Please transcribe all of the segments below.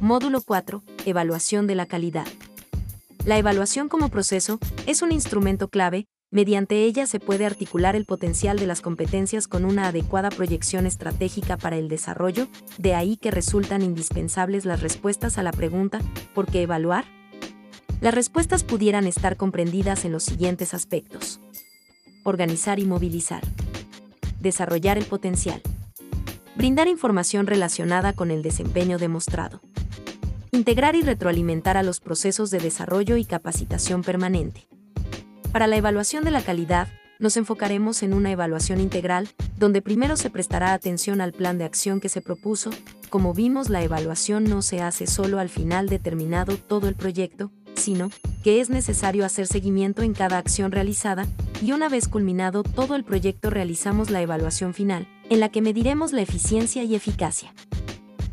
Módulo 4. Evaluación de la calidad. La evaluación como proceso es un instrumento clave, mediante ella se puede articular el potencial de las competencias con una adecuada proyección estratégica para el desarrollo, de ahí que resultan indispensables las respuestas a la pregunta ¿por qué evaluar? Las respuestas pudieran estar comprendidas en los siguientes aspectos. Organizar y movilizar. Desarrollar el potencial. Brindar información relacionada con el desempeño demostrado. Integrar y retroalimentar a los procesos de desarrollo y capacitación permanente. Para la evaluación de la calidad, nos enfocaremos en una evaluación integral, donde primero se prestará atención al plan de acción que se propuso. Como vimos, la evaluación no se hace solo al final de terminado todo el proyecto, sino que es necesario hacer seguimiento en cada acción realizada, y una vez culminado todo el proyecto realizamos la evaluación final, en la que mediremos la eficiencia y eficacia.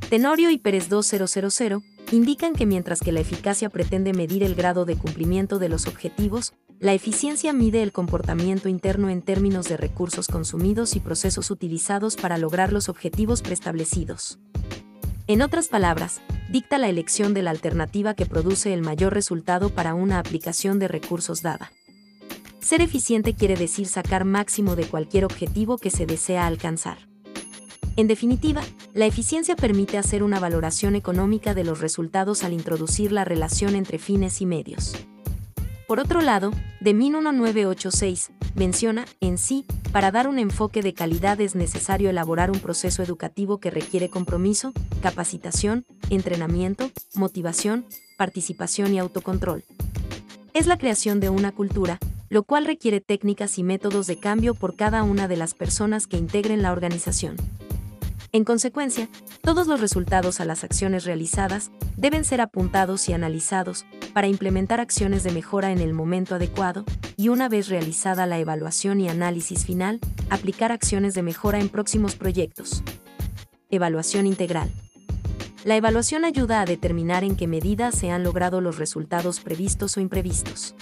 Tenorio y Pérez 2000 indican que mientras que la eficacia pretende medir el grado de cumplimiento de los objetivos, la eficiencia mide el comportamiento interno en términos de recursos consumidos y procesos utilizados para lograr los objetivos preestablecidos. En otras palabras, dicta la elección de la alternativa que produce el mayor resultado para una aplicación de recursos dada. Ser eficiente quiere decir sacar máximo de cualquier objetivo que se desea alcanzar. En definitiva, la eficiencia permite hacer una valoración económica de los resultados al introducir la relación entre fines y medios. Por otro lado, de 1986 menciona, en sí, para dar un enfoque de calidad es necesario elaborar un proceso educativo que requiere compromiso, capacitación, entrenamiento, motivación, participación y autocontrol. Es la creación de una cultura, lo cual requiere técnicas y métodos de cambio por cada una de las personas que integren la organización. En consecuencia, todos los resultados a las acciones realizadas deben ser apuntados y analizados para implementar acciones de mejora en el momento adecuado y una vez realizada la evaluación y análisis final, aplicar acciones de mejora en próximos proyectos. Evaluación integral. La evaluación ayuda a determinar en qué medida se han logrado los resultados previstos o imprevistos.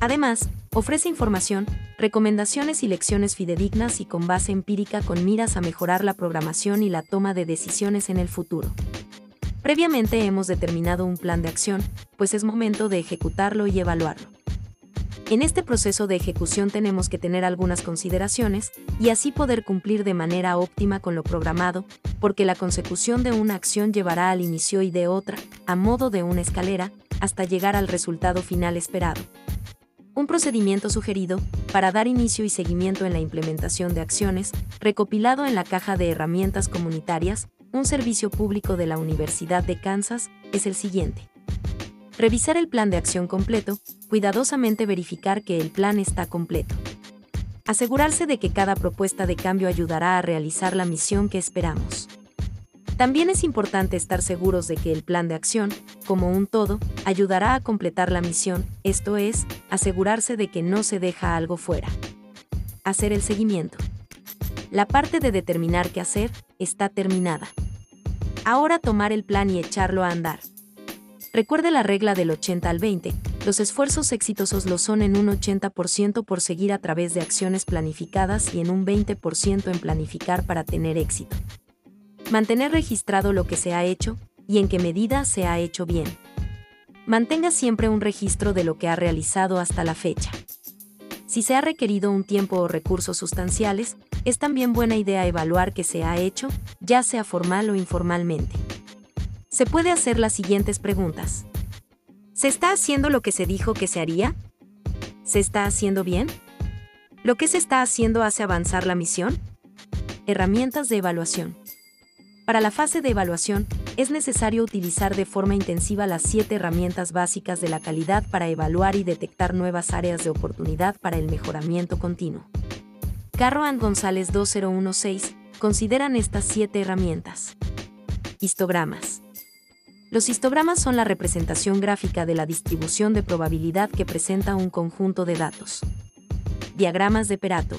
Además, ofrece información, recomendaciones y lecciones fidedignas y con base empírica con miras a mejorar la programación y la toma de decisiones en el futuro. Previamente hemos determinado un plan de acción, pues es momento de ejecutarlo y evaluarlo. En este proceso de ejecución tenemos que tener algunas consideraciones y así poder cumplir de manera óptima con lo programado, porque la consecución de una acción llevará al inicio y de otra, a modo de una escalera, hasta llegar al resultado final esperado un procedimiento sugerido para dar inicio y seguimiento en la implementación de acciones, recopilado en la caja de herramientas comunitarias, un servicio público de la Universidad de Kansas, es el siguiente. Revisar el plan de acción completo, cuidadosamente verificar que el plan está completo. Asegurarse de que cada propuesta de cambio ayudará a realizar la misión que esperamos. También es importante estar seguros de que el plan de acción, como un todo, ayudará a completar la misión, esto es, asegurarse de que no se deja algo fuera. Hacer el seguimiento. La parte de determinar qué hacer está terminada. Ahora tomar el plan y echarlo a andar. Recuerde la regla del 80 al 20, los esfuerzos exitosos lo son en un 80% por seguir a través de acciones planificadas y en un 20% en planificar para tener éxito. Mantener registrado lo que se ha hecho y en qué medida se ha hecho bien. Mantenga siempre un registro de lo que ha realizado hasta la fecha. Si se ha requerido un tiempo o recursos sustanciales, es también buena idea evaluar qué se ha hecho, ya sea formal o informalmente. Se puede hacer las siguientes preguntas. ¿Se está haciendo lo que se dijo que se haría? ¿Se está haciendo bien? ¿Lo que se está haciendo hace avanzar la misión? Herramientas de evaluación. Para la fase de evaluación, es necesario utilizar de forma intensiva las siete herramientas básicas de la calidad para evaluar y detectar nuevas áreas de oportunidad para el mejoramiento continuo. Carro and González 2016 consideran estas siete herramientas. Histogramas. Los histogramas son la representación gráfica de la distribución de probabilidad que presenta un conjunto de datos. Diagramas de Perato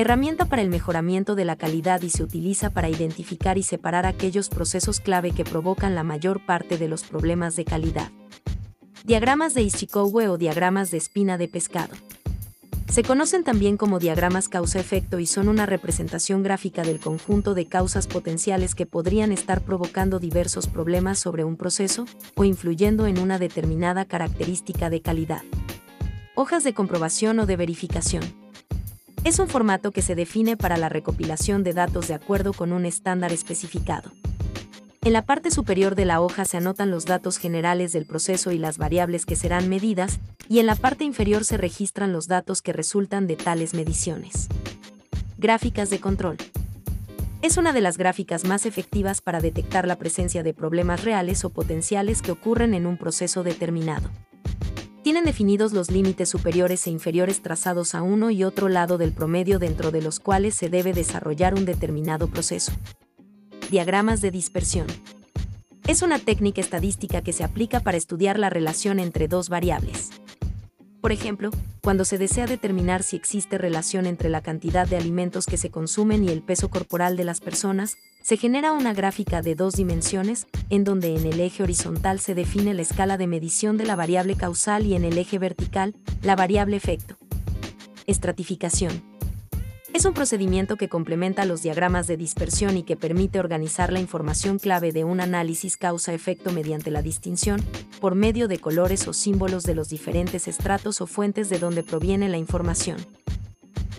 herramienta para el mejoramiento de la calidad y se utiliza para identificar y separar aquellos procesos clave que provocan la mayor parte de los problemas de calidad. Diagramas de Ishikawa o diagramas de espina de pescado. Se conocen también como diagramas causa-efecto y son una representación gráfica del conjunto de causas potenciales que podrían estar provocando diversos problemas sobre un proceso o influyendo en una determinada característica de calidad. Hojas de comprobación o de verificación. Es un formato que se define para la recopilación de datos de acuerdo con un estándar especificado. En la parte superior de la hoja se anotan los datos generales del proceso y las variables que serán medidas, y en la parte inferior se registran los datos que resultan de tales mediciones. Gráficas de control. Es una de las gráficas más efectivas para detectar la presencia de problemas reales o potenciales que ocurren en un proceso determinado. Tienen definidos los límites superiores e inferiores trazados a uno y otro lado del promedio dentro de los cuales se debe desarrollar un determinado proceso diagramas de dispersión. Es una técnica estadística que se aplica para estudiar la relación entre dos variables. Por ejemplo, cuando se desea determinar si existe relación entre la cantidad de alimentos que se consumen y el peso corporal de las personas, se genera una gráfica de dos dimensiones, en donde en el eje horizontal se define la escala de medición de la variable causal y en el eje vertical, la variable efecto. Estratificación. Es un procedimiento que complementa los diagramas de dispersión y que permite organizar la información clave de un análisis causa-efecto mediante la distinción, por medio de colores o símbolos de los diferentes estratos o fuentes de donde proviene la información.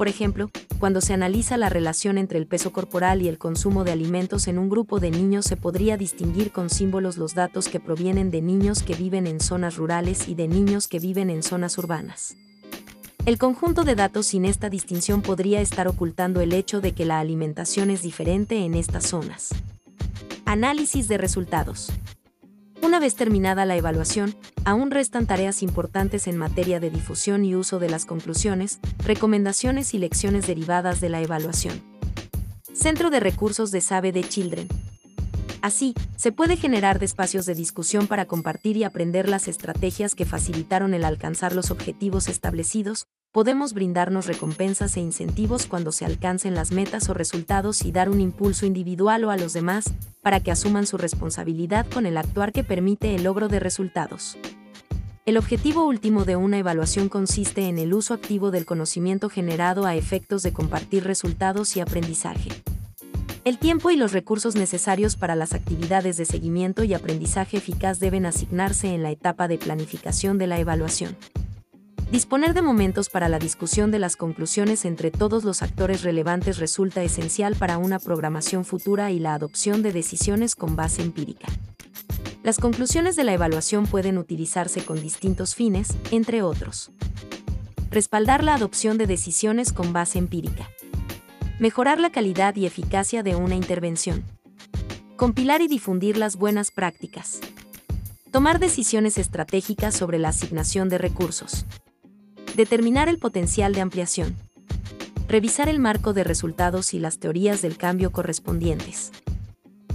Por ejemplo, cuando se analiza la relación entre el peso corporal y el consumo de alimentos en un grupo de niños se podría distinguir con símbolos los datos que provienen de niños que viven en zonas rurales y de niños que viven en zonas urbanas. El conjunto de datos sin esta distinción podría estar ocultando el hecho de que la alimentación es diferente en estas zonas. Análisis de resultados. Una vez terminada la evaluación, aún restan tareas importantes en materia de difusión y uso de las conclusiones, recomendaciones y lecciones derivadas de la evaluación. Centro de Recursos de Sabe de Children. Así, se puede generar espacios de discusión para compartir y aprender las estrategias que facilitaron el alcanzar los objetivos establecidos, podemos brindarnos recompensas e incentivos cuando se alcancen las metas o resultados y dar un impulso individual o a los demás, para que asuman su responsabilidad con el actuar que permite el logro de resultados. El objetivo último de una evaluación consiste en el uso activo del conocimiento generado a efectos de compartir resultados y aprendizaje. El tiempo y los recursos necesarios para las actividades de seguimiento y aprendizaje eficaz deben asignarse en la etapa de planificación de la evaluación. Disponer de momentos para la discusión de las conclusiones entre todos los actores relevantes resulta esencial para una programación futura y la adopción de decisiones con base empírica. Las conclusiones de la evaluación pueden utilizarse con distintos fines, entre otros. Respaldar la adopción de decisiones con base empírica mejorar la calidad y eficacia de una intervención, compilar y difundir las buenas prácticas, tomar decisiones estratégicas sobre la asignación de recursos, determinar el potencial de ampliación, revisar el marco de resultados y las teorías del cambio correspondientes,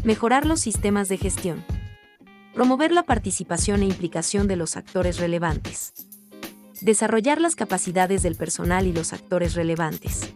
mejorar los sistemas de gestión, promover la participación e implicación de los actores relevantes, desarrollar las capacidades del personal y los actores relevantes